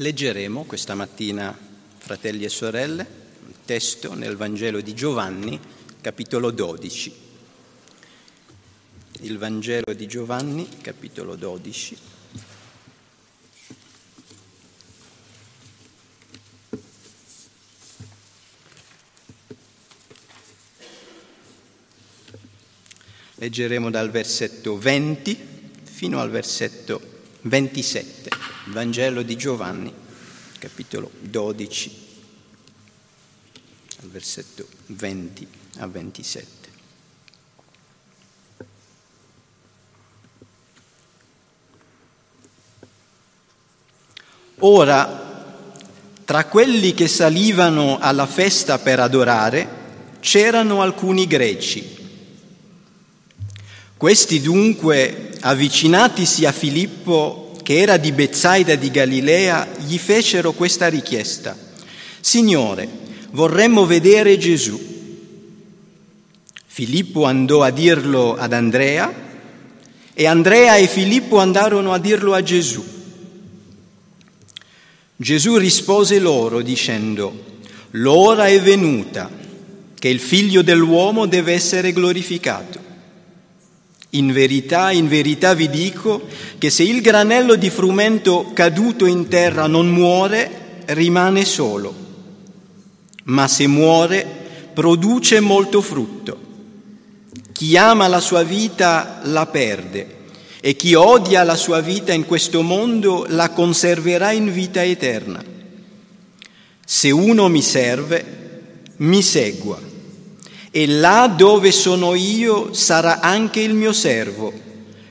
Leggeremo questa mattina, fratelli e sorelle, un testo nel Vangelo di Giovanni, capitolo 12. Il Vangelo di Giovanni, capitolo 12. Leggeremo dal versetto 20 fino al versetto 27. Vangelo di Giovanni, capitolo 12, al versetto 20 a 27. Ora, tra quelli che salivano alla festa per adorare, c'erano alcuni greci. Questi dunque, avvicinatisi a Filippo, che era di Bezzaida di Galilea, gli fecero questa richiesta. Signore, vorremmo vedere Gesù. Filippo andò a dirlo ad Andrea e Andrea e Filippo andarono a dirlo a Gesù. Gesù rispose loro dicendo, l'ora è venuta che il figlio dell'uomo deve essere glorificato. In verità, in verità vi dico che se il granello di frumento caduto in terra non muore, rimane solo, ma se muore, produce molto frutto. Chi ama la sua vita la perde e chi odia la sua vita in questo mondo la conserverà in vita eterna. Se uno mi serve, mi segua e là dove sono io sarà anche il mio servo.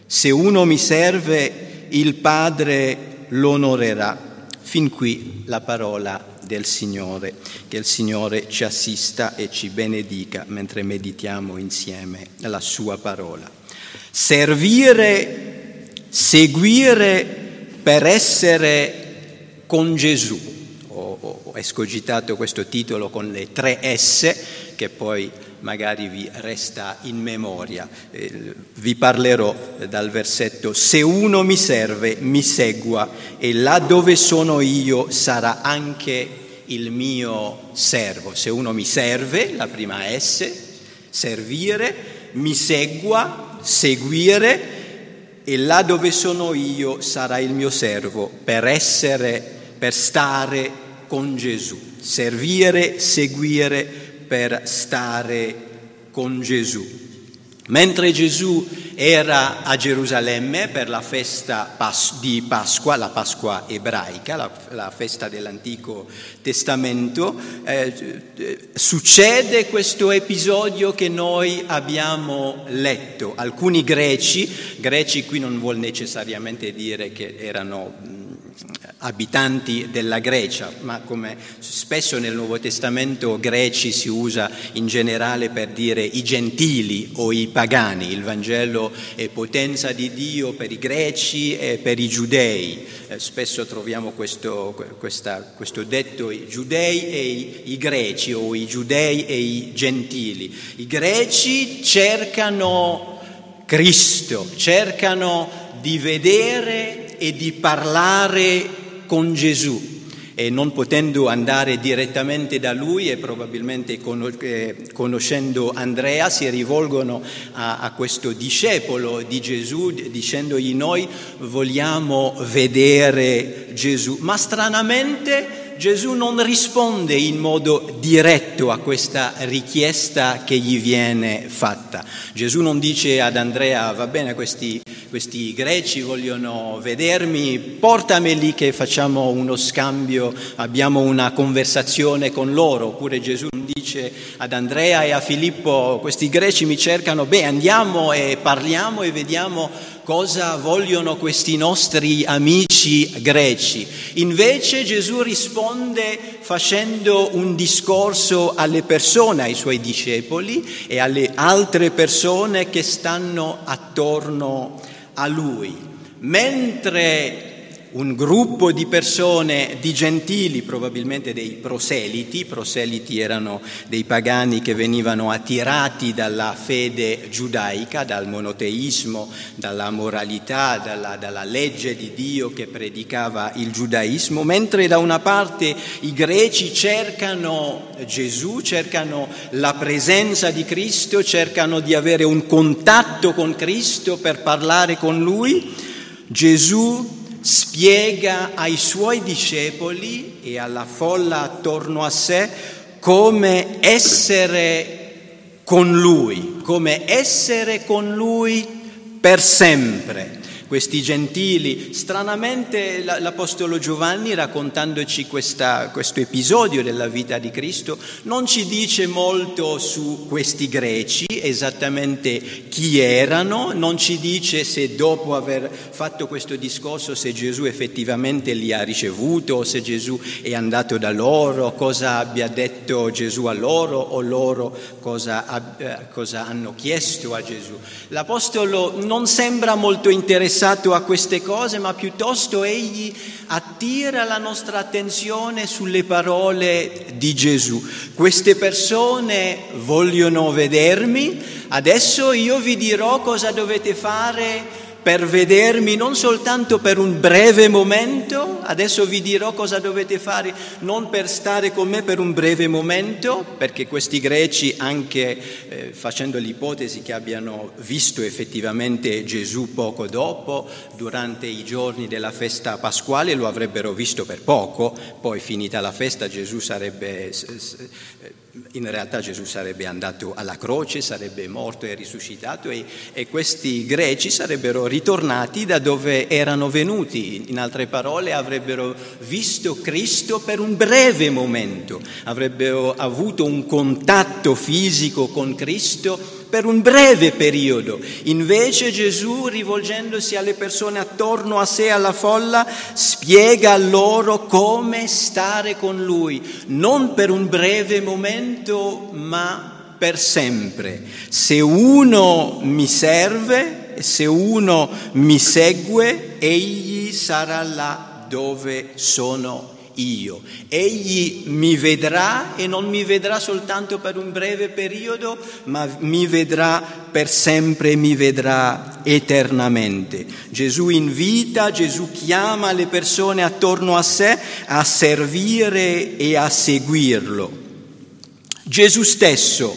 Se uno mi serve, il Padre l'onorerà. Fin qui la parola del Signore. Che il Signore ci assista e ci benedica mentre meditiamo insieme la sua parola. Servire, seguire per essere con Gesù. Ho, escogitato questo titolo con le tre S che poi magari vi resta in memoria. Eh, vi parlerò dal versetto Se uno mi serve, mi segua e là dove sono io sarà anche il mio servo. Se uno mi serve, la prima S, servire, mi segua, seguire e là dove sono io sarà il mio servo per essere, per stare con Gesù. Servire, seguire, per stare con Gesù. Mentre Gesù era a Gerusalemme per la festa di Pasqua, la Pasqua ebraica, la, la festa dell'Antico Testamento, eh, succede questo episodio che noi abbiamo letto. Alcuni greci, greci qui non vuol necessariamente dire che erano abitanti della Grecia, ma come spesso nel Nuovo Testamento greci si usa in generale per dire i gentili o i pagani. Il Vangelo è potenza di Dio per i greci e per i giudei. Eh, spesso troviamo questo, questa, questo detto i giudei e i, i greci o i giudei e i gentili. I greci cercano Cristo, cercano di vedere e di parlare con Gesù e non potendo andare direttamente da lui e probabilmente eh, conoscendo Andrea si rivolgono a, a, questo discepolo di Gesù dicendogli noi vogliamo vedere Gesù. Ma stranamente Gesù non risponde in modo diretto a questa richiesta che gli viene fatta. Gesù non dice ad Andrea va bene questi questi greci vogliono vedermi, portameli che facciamo uno scambio, abbiamo una conversazione con loro. Oppure Gesù dice ad Andrea e a Filippo, questi greci mi cercano, beh andiamo e parliamo e vediamo cosa vogliono questi nostri amici greci. Invece Gesù risponde facendo un discorso alle persone, ai suoi discepoli e alle altre persone che stanno attorno a lui. Mentre un gruppo di persone, di gentili, probabilmente dei proseliti, proseliti erano dei pagani che venivano attirati dalla fede giudaica, dal monoteismo, dalla moralità, dalla, dalla legge di Dio che predicava il giudaismo, mentre da una parte i greci cercano Gesù, cercano la presenza di Cristo, cercano di avere un contatto con Cristo per parlare con Lui, Gesù spiega ai suoi discepoli e alla folla attorno a sé come essere con lui, come essere con lui per sempre questi gentili. Stranamente l'Apostolo Giovanni, raccontandoci questa, questo episodio della vita di Cristo, non ci dice molto su questi greci, esattamente chi erano, non ci dice se dopo aver fatto questo discorso, se Gesù effettivamente li ha ricevuto o se Gesù è andato da loro, cosa abbia detto Gesù a loro o loro cosa, eh, cosa hanno chiesto a Gesù. L'Apostolo non sembra molto interessato interessato a queste cose, ma piuttosto egli attira la nostra attenzione sulle parole di Gesù. Queste persone vogliono vedermi, adesso io vi dirò cosa dovete fare per vedermi non soltanto per un breve momento, adesso vi dirò cosa dovete fare, non per stare con me per un breve momento, perché questi greci, anche eh, facendo l'ipotesi che abbiano visto effettivamente Gesù poco dopo, durante i giorni della festa pasquale, lo avrebbero visto per poco, poi finita la festa Gesù sarebbe in realtà Gesù sarebbe andato alla croce, sarebbe morto e risuscitato e, e, questi greci sarebbero ritornati da dove erano venuti, in altre parole avrebbero visto Cristo per un breve momento, avrebbero avuto un contatto fisico con Cristo per un breve periodo. Invece Gesù, rivolgendosi alle persone attorno a sé, alla folla, spiega loro come stare con Lui, non per un breve momento, ma per sempre. Se uno mi serve, se uno mi segue, egli sarà là dove sono io. Egli mi vedrà e non mi vedrà soltanto per un breve periodo, ma mi vedrà per sempre, mi vedrà eternamente. Gesù invita, Gesù chiama le persone attorno a sé a servire e a seguirlo. Gesù stesso,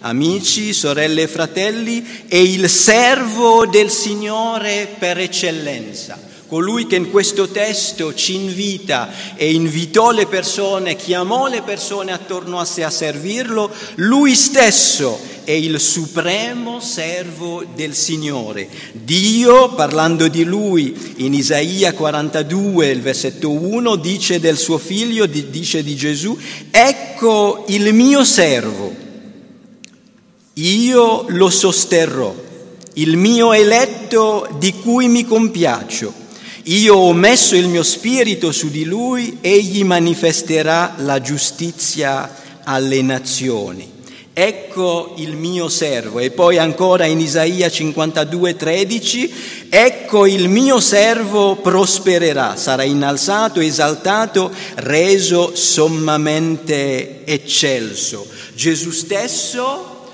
amici, sorelle e fratelli, è il servo del Signore per eccellenza colui che in questo testo ci invita e invitò le persone, chiamò le persone attorno a sé a servirlo, lui stesso è il supremo servo del Signore. Dio, parlando di lui in Isaia 42, il versetto 1, dice del suo figlio, dice di Gesù, ecco il mio servo, io lo sosterrò, il mio eletto di cui mi compiaccio. Io ho messo il mio spirito su di lui, egli manifesterà la giustizia alle nazioni. Ecco il mio servo. E poi ancora in Isaia 52, 13, ecco il mio servo prospererà, sarà innalzato, esaltato, reso sommamente eccelso. Gesù stesso,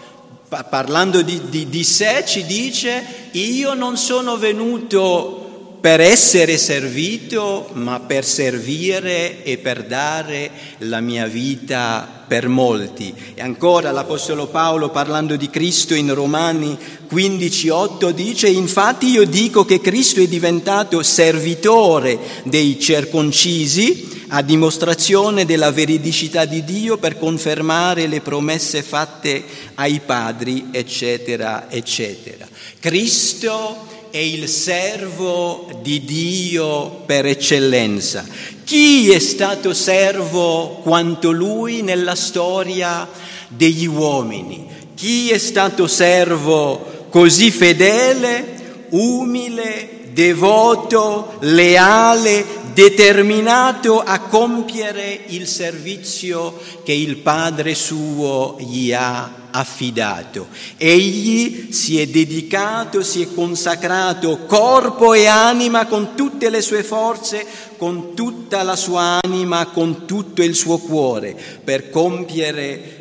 parlando di, di, di sé, ci dice, io non sono venuto per essere servito, ma per servire e per dare la mia vita per molti. E ancora l'Apostolo Paolo parlando di Cristo in Romani 15:8 dice, infatti io dico che Cristo è diventato servitore dei circoncisi a dimostrazione della veridicità di Dio per confermare le promesse fatte ai padri, eccetera, eccetera. Cristo è il servo di Dio per eccellenza. Chi è stato servo quanto lui nella storia degli uomini? Chi è stato servo così fedele, umile, devoto, leale, determinato a compiere il servizio che il Padre suo gli ha affidato. Egli si è dedicato, si è consacrato corpo e anima con tutte le sue forze, con tutta la sua anima, con tutto il suo cuore, per compiere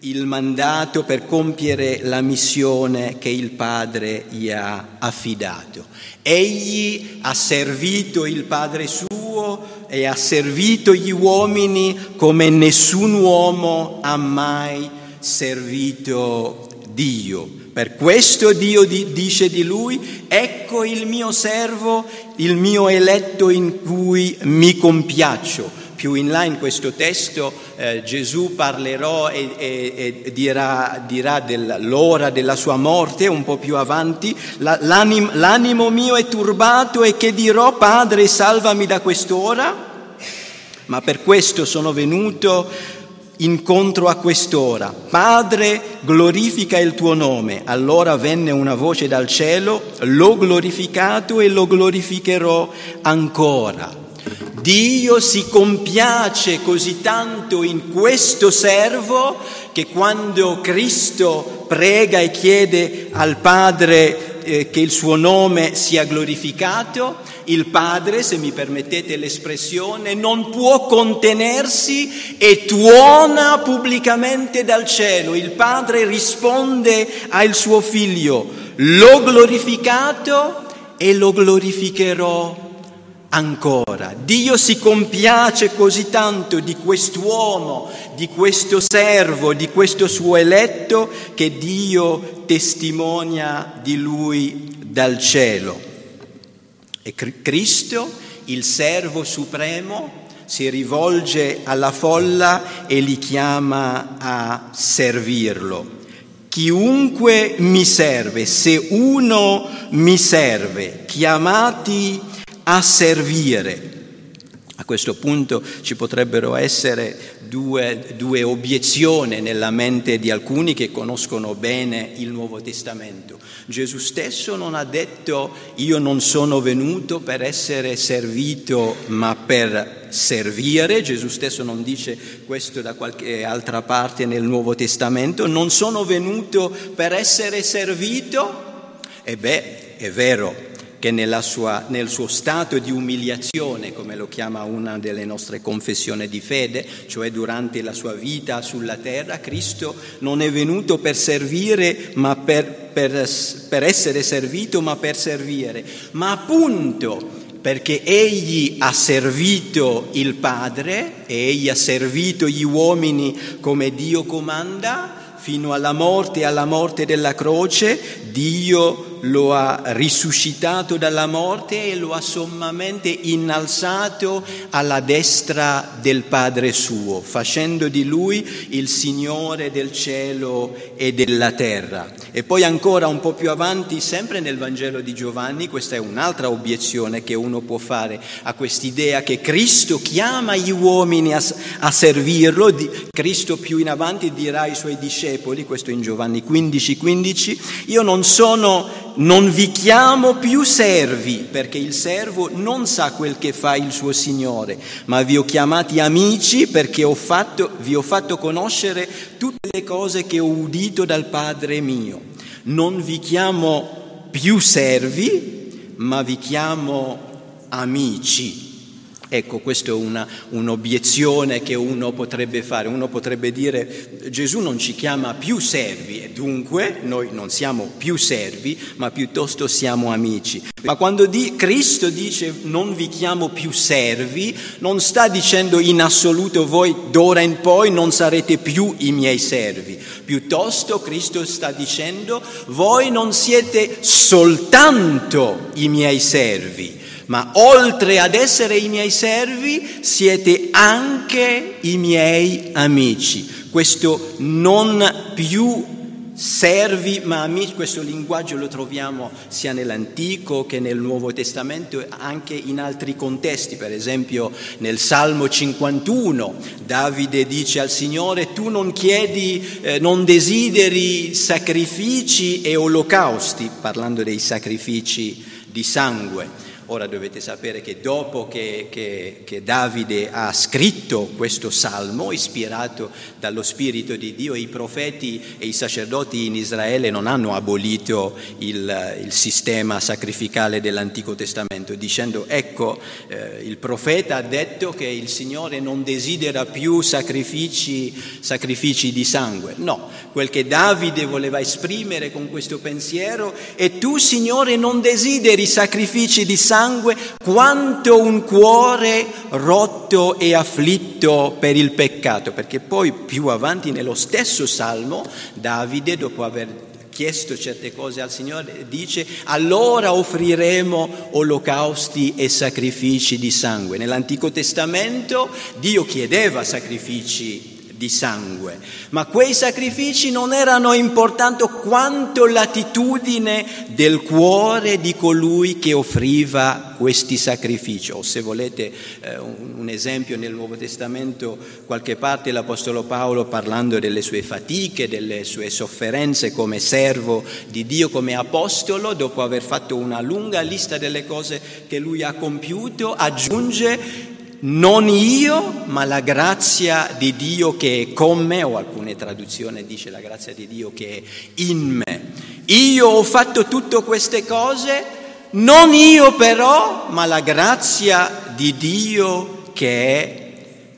il mandato, per compiere la missione che il Padre gli ha affidato. Egli ha servito il Padre suo e ha servito gli uomini come nessun uomo ha mai servito Dio. Per questo Dio dice di lui, ecco il mio servo, il mio eletto in cui mi compiaccio. Più in là in questo testo eh, Gesù parlerà e, e, e dirà, dirà dell'ora della sua morte, un po' più avanti, l'anim, l'animo mio è turbato e che dirò, Padre, salvami da quest'ora? Ma per questo sono venuto incontro a quest'ora. Padre, glorifica il tuo nome. Allora venne una voce dal cielo, l'ho glorificato e lo glorificherò ancora. Dio si compiace così tanto in questo servo che quando Cristo prega e chiede al Padre eh, che il suo nome sia glorificato, il Padre, se mi permettete l'espressione, non può contenersi e tuona pubblicamente dal cielo. Il Padre risponde al suo figlio, l'ho glorificato e lo glorificherò ancora. Dio si compiace così tanto di quest'uomo, di questo servo, di questo suo eletto, che Dio testimonia di lui dal cielo. E Cristo, il servo supremo, si rivolge alla folla e li chiama a servirlo. Chiunque mi serve, se uno mi serve, chiamati a servire. A questo punto ci potrebbero essere due, due, obiezioni nella mente di alcuni che conoscono bene il Nuovo Testamento. Gesù stesso non ha detto io non sono venuto per essere servito ma per servire, Gesù stesso non dice questo da qualche altra parte nel Nuovo Testamento, non sono venuto per essere servito. E beh, è vero, che sua, nel suo stato di umiliazione, come lo chiama una delle nostre confessioni di fede, cioè durante la sua vita sulla terra, Cristo non è venuto per servire, ma per, per, per essere servito, ma per servire. Ma appunto perché egli ha servito il Padre e egli ha servito gli uomini come Dio comanda, fino alla morte e alla morte della croce, Dio lo ha risuscitato dalla morte e lo ha sommamente innalzato alla destra del Padre suo, facendo di lui il Signore del cielo e della terra. E poi ancora un po' più avanti, sempre nel Vangelo di Giovanni, questa è un'altra obiezione che uno può fare a quest'idea che Cristo chiama gli uomini a, a servirlo, Cristo più in avanti dirà ai suoi discepoli, questo in Giovanni 15, 15, io non sono non vi chiamo più servi, perché il servo non sa quel che fa il suo Signore, ma vi ho chiamati amici perché ho fatto, vi ho fatto conoscere tutte le cose che ho udito dal Padre mio. Non vi chiamo più servi, ma vi chiamo amici Ecco, questa è una, un'obiezione che uno potrebbe fare. Uno potrebbe dire Gesù non ci chiama più servi e dunque noi non siamo più servi, ma piuttosto siamo amici. Ma quando di, Cristo dice non vi chiamo più servi, non sta dicendo in assoluto voi d'ora in poi non sarete più i miei servi. Piuttosto Cristo sta dicendo voi non siete soltanto i miei servi ma oltre ad essere i miei servi siete anche i miei amici. Questo non più servi ma amici, questo linguaggio lo troviamo sia nell'Antico che nel Nuovo Testamento, anche in altri contesti, per esempio nel Salmo 51 Davide dice al Signore tu non chiedi, eh, non desideri sacrifici e olocausti, parlando dei sacrifici di sangue. Ora dovete sapere che dopo che, che, che, Davide ha scritto questo salmo, ispirato dallo Spirito di Dio, i profeti e i sacerdoti in Israele non hanno abolito il, il sistema sacrificale dell'Antico Testamento, dicendo ecco eh, il profeta ha detto che il Signore non desidera più sacrifici, sacrifici di sangue. No, quel che Davide voleva esprimere con questo pensiero è tu Signore non desideri sacrifici di sangue, sangue quanto un cuore rotto e afflitto per il peccato, perché poi più avanti nello stesso salmo Davide, dopo aver chiesto certe cose al Signore, dice allora offriremo olocausti e sacrifici di sangue. Nell'Antico Testamento Dio chiedeva sacrifici di sangue, ma quei sacrifici non erano importanti quanto l'attitudine del cuore di colui che offriva questi sacrifici. O se volete eh, un, un esempio nel Nuovo Testamento, qualche parte l'Apostolo Paolo parlando delle sue fatiche, delle sue sofferenze come servo di Dio, come apostolo, dopo aver fatto una lunga lista delle cose che lui ha compiuto, aggiunge non io, ma la grazia di Dio che è con me, o alcune traduzioni dice la grazia di Dio che è in me. Io ho fatto tutte queste cose, non io però, ma la grazia di Dio che è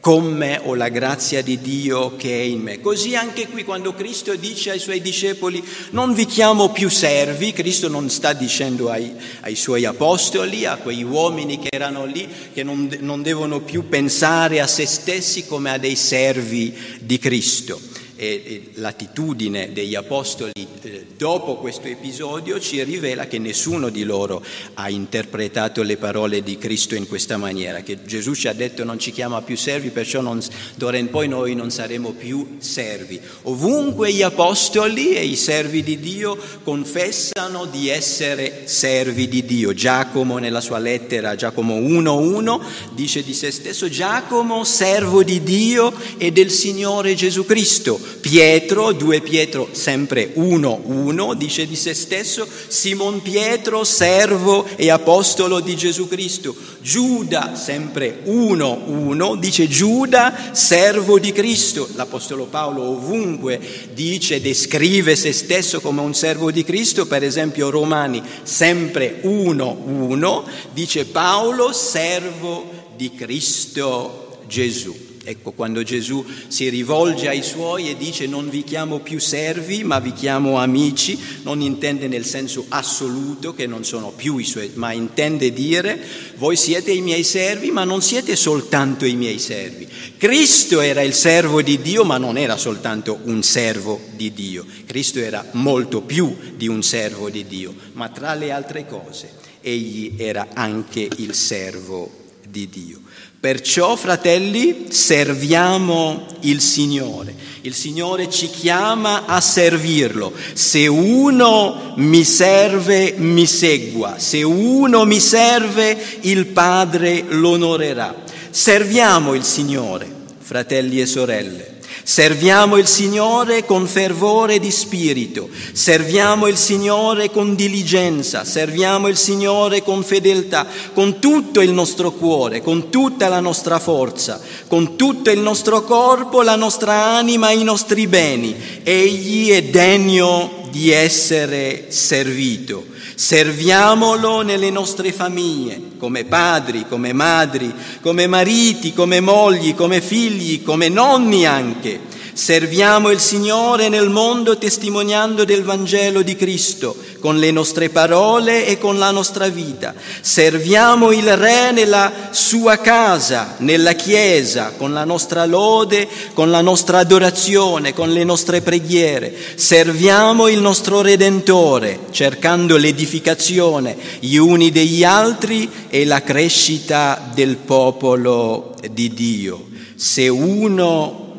con me o la grazia di Dio che è in me. Così anche qui quando Cristo dice ai suoi discepoli non vi chiamo più servi, Cristo non sta dicendo ai, ai suoi apostoli, a quei uomini che erano lì, che non, non devono più pensare a se stessi come a dei servi di Cristo e l'attitudine degli apostoli eh, dopo questo episodio ci rivela che nessuno di loro ha interpretato le parole di Cristo in questa maniera, che Gesù ci ha detto non ci chiama più servi, perciò non, d'ora in poi noi non saremo più servi. Ovunque gli apostoli e i servi di Dio confessano di essere servi di Dio. Giacomo nella sua lettera, Giacomo 1.1, dice di se stesso, Giacomo servo di Dio e del Signore Gesù Cristo Pietro, 2 Pietro sempre 1, 1, dice di se stesso, Simon Pietro, servo e apostolo di Gesù Cristo. Giuda, sempre 1, 1, dice Giuda, servo di Cristo. L'Apostolo Paolo ovunque dice, descrive se stesso come un servo di Cristo, per esempio Romani, sempre 1, 1, dice Paolo, servo di Cristo Gesù. Ecco, quando Gesù si rivolge ai suoi e dice non vi chiamo più servi, ma vi chiamo amici, non intende nel senso assoluto che non sono più i suoi, ma intende dire voi siete i miei servi, ma non siete soltanto i miei servi. Cristo era il servo di Dio, ma non era soltanto un servo di Dio. Cristo era molto più di un servo di Dio, ma tra le altre cose egli era anche il servo di Dio. Perciò, fratelli, serviamo il Signore. Il Signore ci chiama a servirlo. Se uno mi serve, mi segua. Se uno mi serve, il Padre l'onorerà. Serviamo il Signore, fratelli e sorelle. Serviamo il Signore con fervore di spirito, serviamo il Signore con diligenza, serviamo il Signore con fedeltà, con tutto il nostro cuore, con tutta la nostra forza, con tutto il nostro corpo, la nostra anima, i nostri beni. Egli è degno di essere servito. Serviamolo nelle nostre famiglie, come padri, come madri, come mariti, come mogli, come figli, come nonni anche. Serviamo il Signore nel mondo testimoniando del Vangelo di Cristo, con le nostre parole e con la nostra vita. Serviamo il Re nella sua casa, nella Chiesa, con la nostra lode, con la nostra adorazione, con le nostre preghiere. Serviamo il nostro Redentore, cercando l'edificazione gli uni degli altri e la crescita del popolo di Dio. Se uno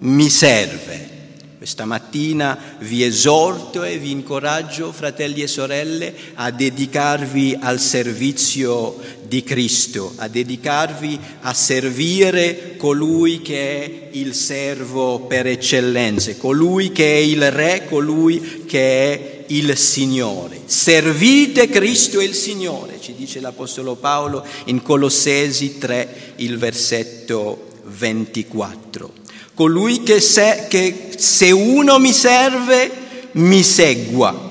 mi serve. Questa mattina vi esorto e vi incoraggio, fratelli e sorelle, a dedicarvi al servizio di Cristo, a dedicarvi a servire colui che è il servo per eccellenze, colui che è il Re, colui che è il Signore. Servite Cristo il Signore, ci dice l'Apostolo Paolo in Colossesi 3, il versetto 24. Colui che se, che se uno mi serve, mi segua.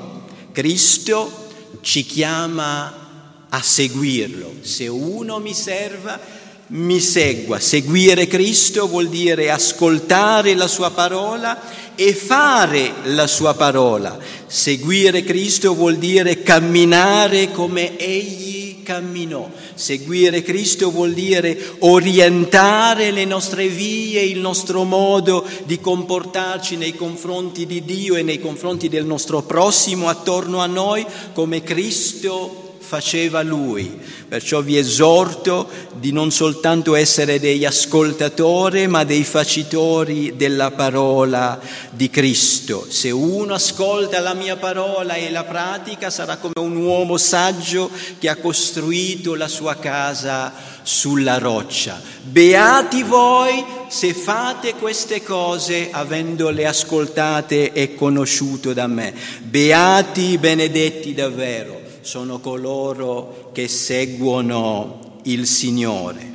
Cristo ci chiama a seguirlo. Se uno mi serva, mi segua. Seguire Cristo vuol dire ascoltare la sua parola e fare la sua parola. Seguire Cristo vuol dire camminare come Egli camminò. Seguire Cristo vuol dire orientare le nostre vie, il nostro modo di comportarci nei confronti di Dio e nei confronti del nostro prossimo attorno a noi come Cristo faceva lui. Perciò vi esorto di non soltanto essere degli ascoltatori, ma dei facitori della parola di Cristo. Se uno ascolta la mia parola e la pratica, sarà come un uomo saggio che ha costruito la sua casa sulla roccia. Beati voi se fate queste cose avendole ascoltate e conosciute da me. Beati, benedetti davvero sono coloro che seguono il Signore.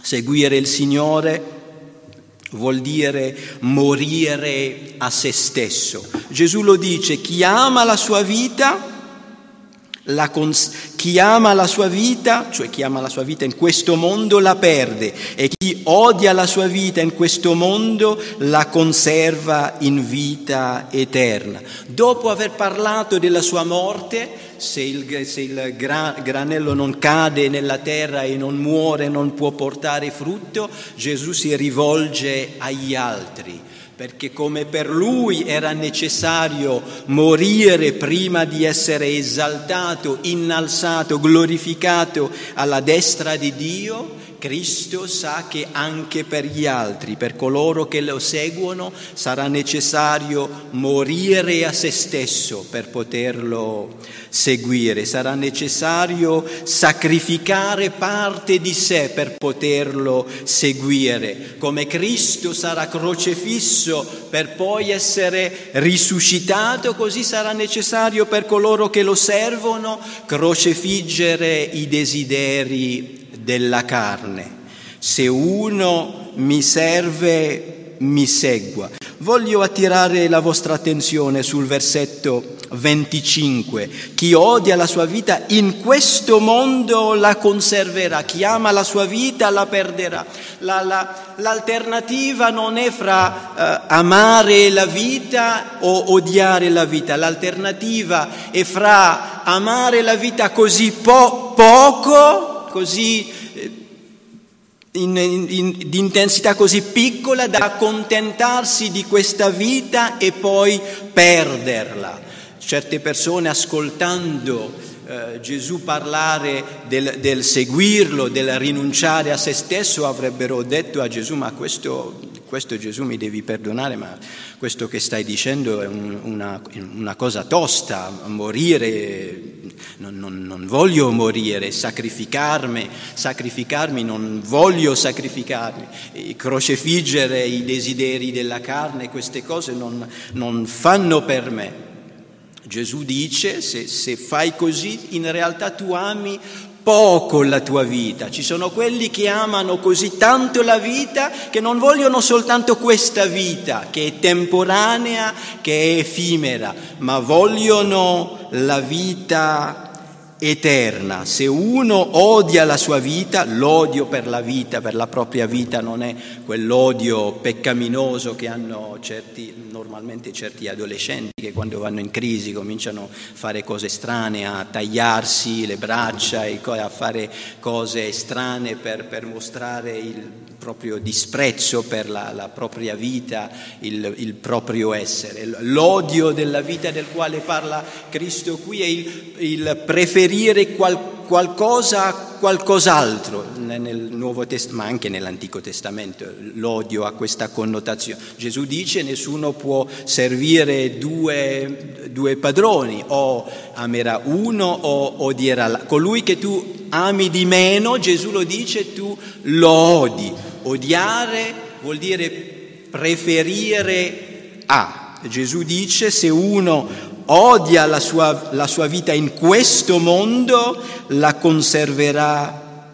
Seguire il Signore vuol dire morire a se stesso. Gesù lo dice, chi ama la sua vita cons- chi ama la sua vita, cioè chi ama la sua vita in questo mondo, la perde e chi odia la sua vita in questo mondo la conserva in vita eterna. Dopo aver parlato della sua morte, se il, se il gra- granello non cade nella terra e non muore, non può portare frutto, Gesù si rivolge agli altri perché come per lui era necessario morire prima di essere esaltato, innalzato, glorificato alla destra di Dio, Cristo sa che anche per gli altri, per coloro che lo seguono, sarà necessario morire a se stesso per poterlo seguire, sarà necessario sacrificare parte di sé per poterlo seguire, come Cristo sarà crocefisso per poi essere risuscitato, così sarà necessario per coloro che lo servono crocefiggere i desideri della carne. Se uno mi serve, mi segua. Voglio attirare la vostra attenzione sul versetto 25. Chi odia la sua vita in questo mondo la conserverà, chi ama la sua vita la perderà. La, la, l'alternativa non è fra uh, amare la vita o odiare la vita, l'alternativa è fra amare la vita così po- poco così eh, in, in, di intensità così piccola da accontentarsi di questa vita e poi perderla. Certe persone ascoltando eh, Gesù parlare del, del, seguirlo, del rinunciare a se stesso, avrebbero detto a Gesù, ma questo, questo Gesù mi devi perdonare, ma questo che stai dicendo è un, una, una, cosa tosta, morire, non, non, non, voglio morire, sacrificarmi, sacrificarmi, non voglio sacrificarmi, crocefiggere i desideri della carne, queste cose non, non fanno per me. Gesù dice, se, se fai così, in realtà tu ami poco la tua vita. Ci sono quelli che amano così tanto la vita che non vogliono soltanto questa vita, che è temporanea, che è effimera, ma vogliono la vita eterna. Se uno odia la sua vita, l'odio per la vita, per la propria vita, non è quell'odio peccaminoso che hanno certi, normalmente certi adolescenti che quando vanno in crisi cominciano a fare cose strane, a tagliarsi le braccia a fare cose strane per, per mostrare il proprio disprezzo per la, la propria vita, il, il, proprio essere. L'odio della vita del quale parla Cristo qui è il, il preferire qual, qualcosa a qualcos'altro nel Nuovo Testamento, ma anche nell'Antico Testamento. L'odio ha questa connotazione. Gesù dice nessuno può servire due, due padroni, o amerà uno o odierà l'altro. Colui che tu ami di meno, Gesù lo dice, tu lo odi. Odiare vuol dire preferire a. Gesù dice se uno odia la sua, la sua vita in questo mondo, la conserverà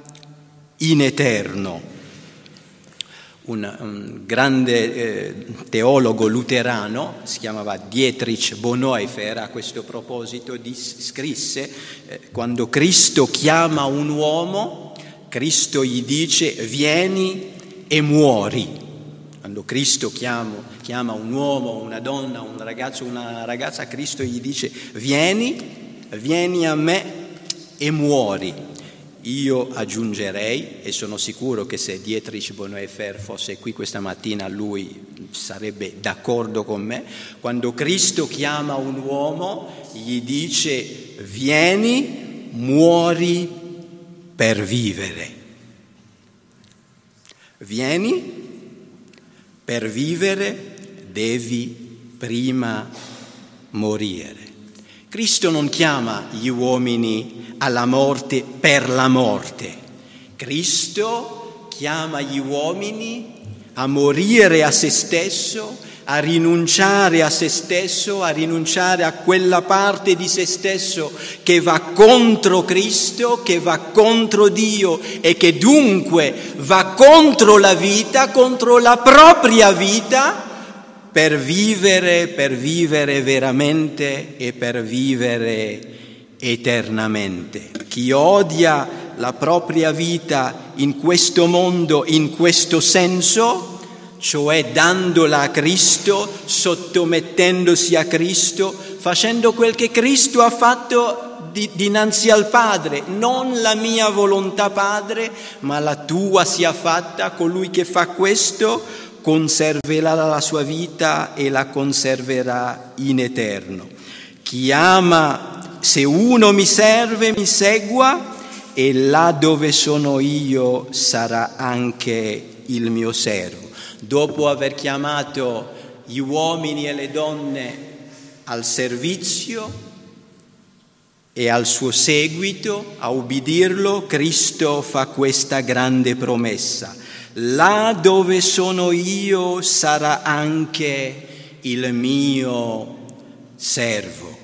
in eterno. Un, un grande eh, teologo luterano, si chiamava Dietrich Bonhoeffer, a questo proposito dis, scrisse, eh, quando Cristo chiama un uomo, Cristo gli dice vieni e muori. Quando Cristo chiama, chiama un uomo, una donna, un ragazzo, una ragazza, Cristo gli dice vieni, vieni a me e muori. Io aggiungerei, e sono sicuro che se Dietrich Bonhoeffer fosse qui questa mattina lui sarebbe d'accordo con me, quando Cristo chiama un uomo gli dice vieni, muori per vivere. Vieni per vivere devi prima morire. Cristo non chiama gli uomini alla morte per la morte. Cristo chiama gli uomini a morire a se stesso a rinunciare a se stesso, a rinunciare a quella parte di se stesso che va contro Cristo, che va contro Dio e che dunque va contro la vita, contro la propria vita, per vivere, per vivere veramente e per vivere eternamente. Chi odia la propria vita in questo mondo, in questo senso, cioè dandola a Cristo, sottomettendosi a Cristo, facendo quel che Cristo ha fatto di, dinanzi al Padre, non la mia volontà Padre, ma la tua sia fatta, colui che fa questo conserverà la sua vita e la conserverà in eterno. Chi ama, se uno mi serve, mi segua e là dove sono io sarà anche il mio servo dopo aver chiamato gli uomini e le donne al servizio e al suo seguito, a ubbidirlo, Cristo fa questa grande promessa. Là dove sono io sarà anche il mio servo.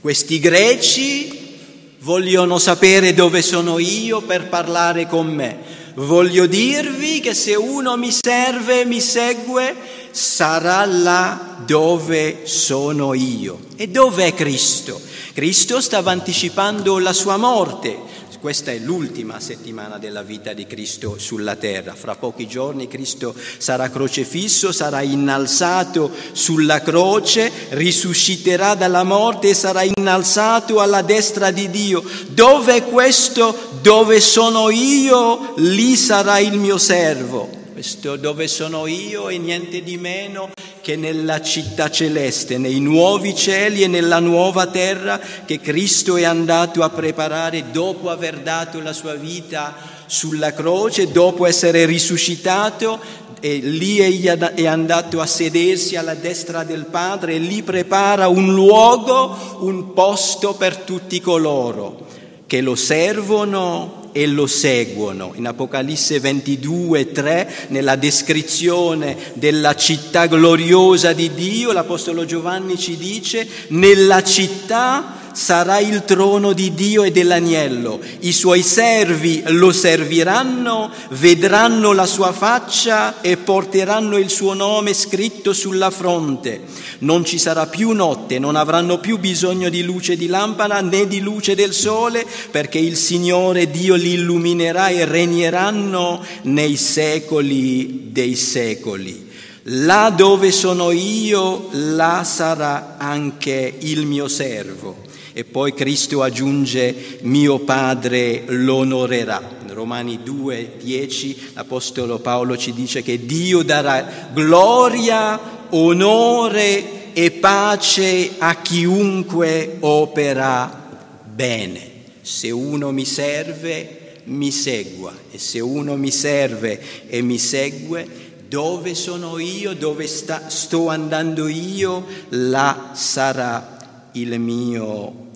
Questi greci vogliono sapere dove sono io per parlare con me. Voglio dirvi che se uno mi serve, mi segue, sarà là dove sono io. E dov'è Cristo? Cristo stava anticipando la sua morte. Questa è l'ultima settimana della vita di Cristo sulla terra. Fra pochi giorni Cristo sarà crocefisso, sarà innalzato sulla croce, risusciterà dalla morte e sarà innalzato alla destra di Dio. Dove è questo? Dove sono io, lì sarà il mio servo. Questo dove sono io è niente di meno che nella città celeste, nei nuovi cieli e nella nuova terra che Cristo è andato a preparare dopo aver dato la sua vita sulla croce, dopo essere risuscitato e lì egli è andato a sedersi alla destra del Padre e lì prepara un luogo, un posto per tutti coloro che lo servono e lo seguono. In Apocalisse 22, 3, nella descrizione della città gloriosa di Dio, l'Apostolo Giovanni ci dice, nella città sarà il trono di Dio e dell'agnello. I suoi servi lo serviranno, vedranno la sua faccia e porteranno il suo nome scritto sulla fronte. Non ci sarà più notte, non avranno più bisogno di luce di lampada né di luce del sole, perché il Signore Dio li illuminerà e regneranno nei secoli dei secoli. Là dove sono io, là sarà anche il mio servo. E poi Cristo aggiunge, mio Padre l'onorerà. Romani 2, 10 l'Apostolo Paolo ci dice che Dio darà gloria, onore e pace a chiunque opera bene. Se uno mi serve, mi segua. E se uno mi serve e mi segue, dove sono io, dove sta, sto andando io, là sarà il mio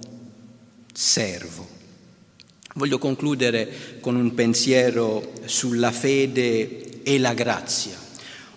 servo. Voglio concludere con un pensiero sulla fede e la grazia.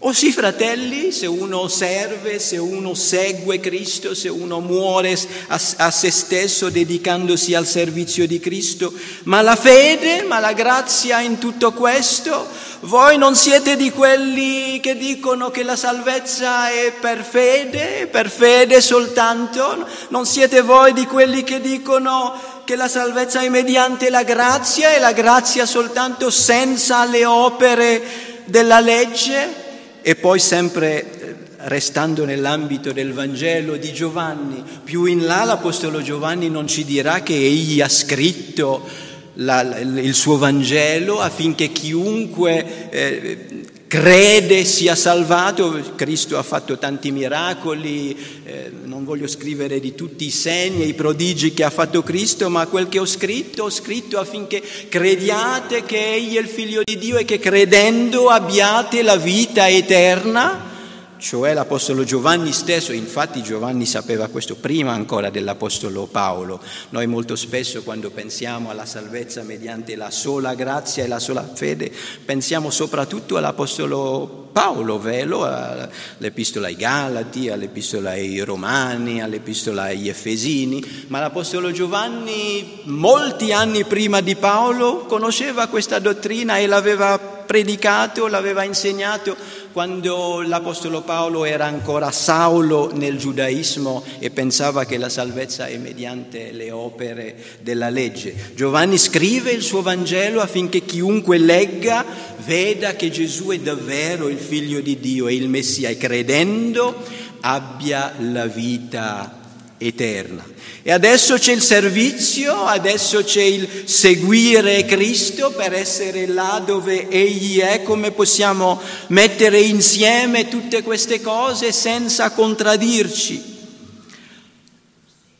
O sì, fratelli, se uno serve, se uno segue Cristo, se uno muore a, a, se stesso dedicandosi al servizio di Cristo, ma la fede, ma la grazia in tutto questo, voi non siete di quelli che dicono che la salvezza è per fede, per fede soltanto, non siete voi di quelli che dicono che la salvezza è mediante la grazia e la grazia soltanto senza le opere della legge. E poi sempre eh, restando nell'ambito del Vangelo di Giovanni, più in là l'Apostolo Giovanni non ci dirà che egli ha scritto la, il suo Vangelo affinché chiunque eh, crede sia salvato. Cristo ha fatto tanti miracoli, eh, non voglio scrivere di tutti i segni e i prodigi che ha fatto Cristo, ma quel che ho scritto, ho scritto affinché crediate che Egli è il Figlio di Dio e che credendo abbiate la vita eterna cioè l'Apostolo Giovanni stesso, infatti Giovanni sapeva questo prima ancora dell'Apostolo Paolo. Noi molto spesso quando pensiamo alla salvezza mediante la sola grazia e la sola fede, pensiamo soprattutto all'Apostolo Paolo, velo, all'Epistola ai Galati, all'Epistola ai Romani, all'Epistola agli Efesini, ma l'Apostolo Giovanni molti anni prima di Paolo conosceva questa dottrina e l'aveva predicato, l'aveva insegnato quando l'Apostolo Paolo era ancora Saulo nel giudaismo e pensava che la salvezza è mediante le opere della legge. Giovanni scrive il suo Vangelo affinché chiunque legga veda che Gesù è davvero il figlio di Dio e il Messia e credendo abbia la vita eterna. E adesso c'è il servizio, adesso c'è il seguire Cristo per essere là dove Egli è, come possiamo mettere insieme tutte queste cose senza contraddirci.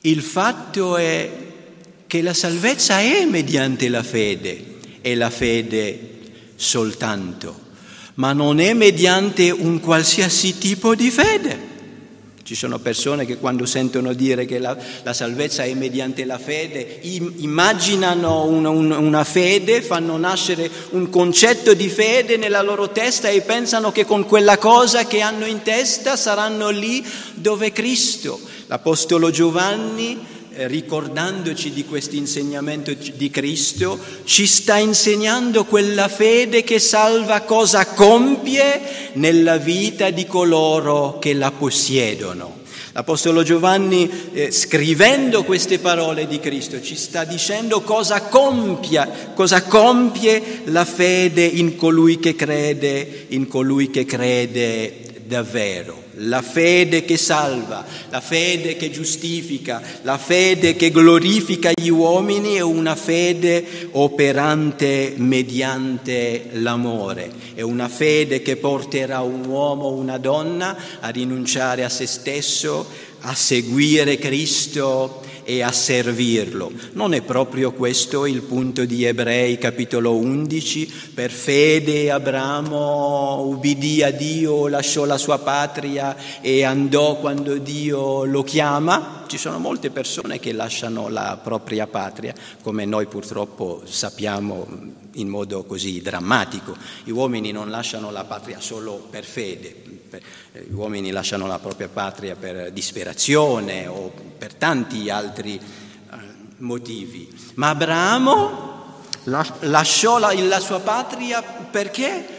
Il fatto è che la salvezza è mediante la fede e la fede soltanto, ma non è mediante un qualsiasi tipo di fede. Ci sono persone che quando sentono dire che la, la salvezza è mediante la fede, im, immaginano una, una fede, fanno nascere un concetto di fede nella loro testa e pensano che con quella cosa che hanno in testa saranno lì dove Cristo. L'Apostolo Giovanni ricordandoci di questo insegnamento di Cristo, ci sta insegnando quella fede che salva cosa compie nella vita di coloro che la possiedono. L'Apostolo Giovanni, eh, scrivendo queste parole di Cristo, ci sta dicendo cosa, compia, cosa compie la fede in colui che crede, in colui che crede davvero, la fede che salva, la fede che giustifica, la fede che glorifica gli uomini è una fede operante mediante l'amore, è una fede che porterà un uomo o una donna a rinunciare a se stesso, a seguire Cristo e a servirlo. Non è proprio questo il punto di Ebrei capitolo 11? Per fede Abramo ubbidì a Dio, lasciò la sua patria e andò quando Dio lo chiama? Ci sono molte persone che lasciano la propria patria, come noi purtroppo sappiamo in modo così drammatico. Gli uomini non lasciano la patria solo per fede, gli uomini lasciano la propria patria per disperazione o per tanti altri eh, motivi. Ma Abramo lasciò la, la sua patria perché?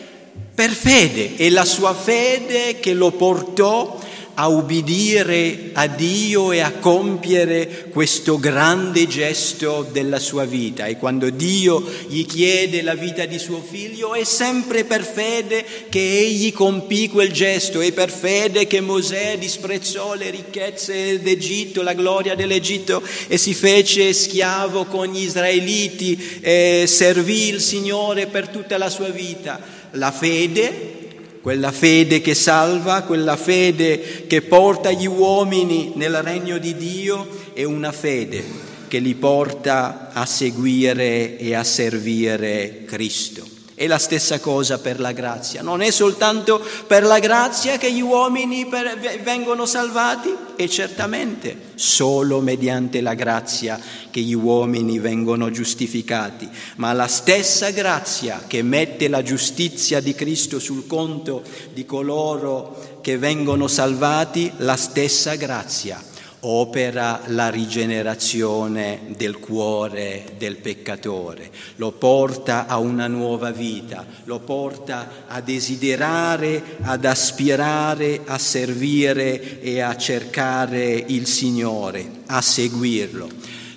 Per fede, e la sua fede che lo portò a ubbidire a Dio e a compiere questo grande gesto della sua vita. E quando Dio gli chiede la vita di suo figlio, è sempre per fede che egli compì quel gesto, è per fede che Mosè disprezzò le ricchezze d'Egitto, la gloria dell'Egitto e si fece schiavo con gli israeliti e servì il Signore per tutta la sua vita. La fede quella fede che salva, quella fede che porta gli uomini nel regno di Dio è una fede che li porta a seguire e a servire Cristo. È la stessa cosa per la grazia. Non è soltanto per la grazia che gli uomini per, vengono salvati, è certamente solo mediante la grazia che gli uomini vengono giustificati, ma la stessa grazia che mette la giustizia di Cristo sul conto di coloro che vengono salvati, la stessa grazia opera la rigenerazione del cuore del peccatore, lo porta a una nuova vita, lo porta a desiderare, ad aspirare, a servire e a cercare il Signore, a seguirlo.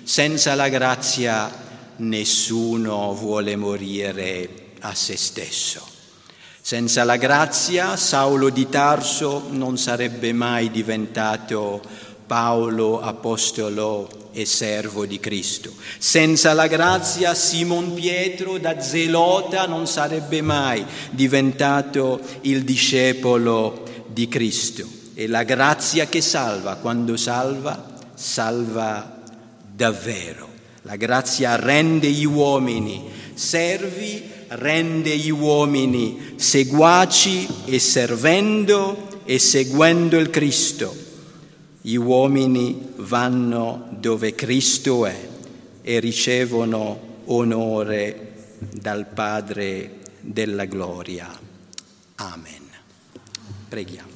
Senza la grazia nessuno vuole morire a se stesso. Senza la grazia Saulo di Tarso non sarebbe mai diventato Paolo, apostolo e servo di Cristo. Senza la grazia Simon Pietro da zelota non sarebbe mai diventato il discepolo di Cristo. E la grazia che salva, quando salva, salva davvero. La grazia rende gli uomini servi, rende gli uomini seguaci e servendo e seguendo il Cristo gli uomini vanno dove Cristo è e ricevono onore dal Padre della gloria. Amen. Preghiamo.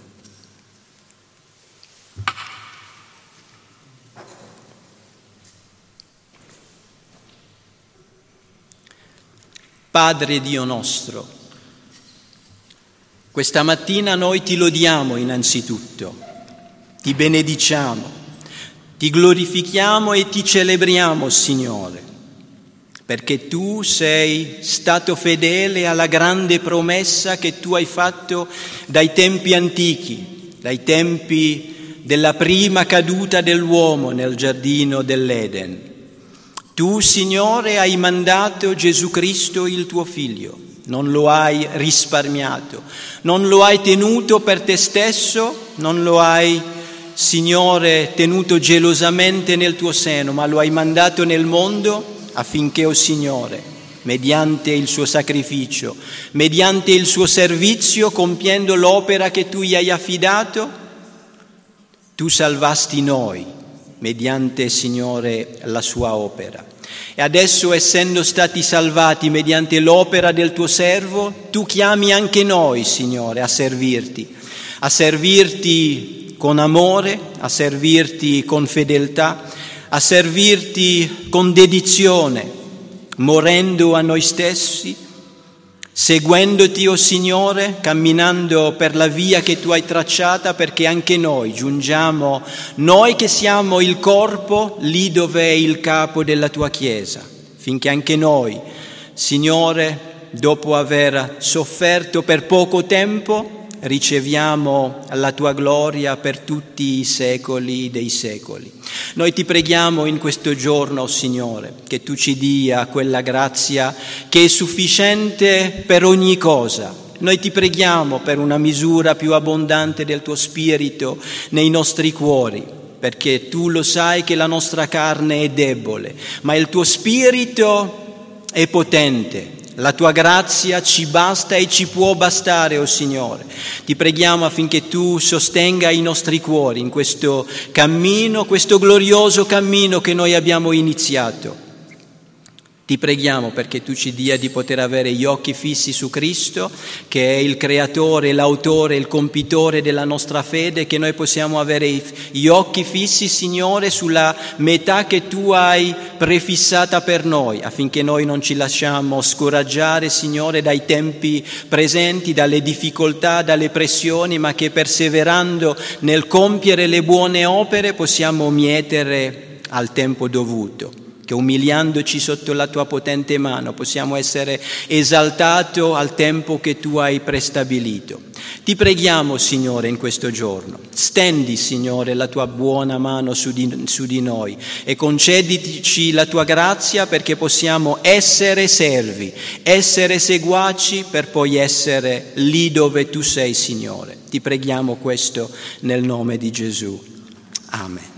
Padre Dio nostro, questa mattina noi ti lodiamo innanzitutto ti benediciamo, ti glorifichiamo e ti celebriamo, Signore, perché tu sei stato fedele alla grande promessa che tu hai fatto dai tempi antichi, dai tempi della prima caduta dell'uomo nel giardino dell'Eden. Tu, Signore, hai mandato Gesù Cristo, il tuo Figlio, non lo hai risparmiato, non lo hai tenuto per te stesso, non lo hai Signore, tenuto gelosamente nel tuo seno, ma lo hai mandato nel mondo affinché, o oh Signore, mediante il suo sacrificio, mediante il suo servizio, compiendo l'opera che tu gli hai affidato, tu salvasti noi, mediante, Signore, la sua opera. E adesso, essendo stati salvati mediante l'opera del tuo servo, tu chiami anche noi, Signore, a servirti, a servirti con amore, a servirti con fedeltà, a servirti con dedizione, morendo a noi stessi, seguendoti, o oh Signore, camminando per la via che tu hai tracciata, perché anche noi giungiamo, noi che siamo il corpo, lì dove è il capo della tua Chiesa, finché anche noi, Signore, dopo aver sofferto per poco tempo, riceviamo la tua gloria per tutti i secoli dei secoli. Noi ti preghiamo in questo giorno, Signore, che tu ci dia quella grazia che è sufficiente per ogni cosa. Noi ti preghiamo per una misura più abbondante del tuo spirito nei nostri cuori, perché tu lo sai che la nostra carne è debole, ma il tuo spirito è potente la tua grazia ci basta e ci può bastare, o oh Signore. Ti preghiamo affinché tu sostenga i nostri cuori in questo cammino, questo glorioso cammino che noi abbiamo iniziato. Ti preghiamo perché tu ci dia di poter avere gli occhi fissi su Cristo, che è il creatore, l'autore, il compitore della nostra fede, che noi possiamo avere gli occhi fissi, Signore, sulla metà che tu hai prefissata per noi, affinché noi non ci lasciamo scoraggiare, Signore, dai tempi presenti, dalle difficoltà, dalle pressioni, ma che perseverando nel compiere le buone opere possiamo mietere al tempo dovuto che umiliandoci sotto la tua potente mano possiamo essere esaltati al tempo che tu hai prestabilito. Ti preghiamo, Signore, in questo giorno. Stendi, Signore, la tua buona mano su di, su di noi e concedici la tua grazia perché possiamo essere servi, essere seguaci per poi essere lì dove tu sei, Signore. Ti preghiamo questo nel nome di Gesù. Amen.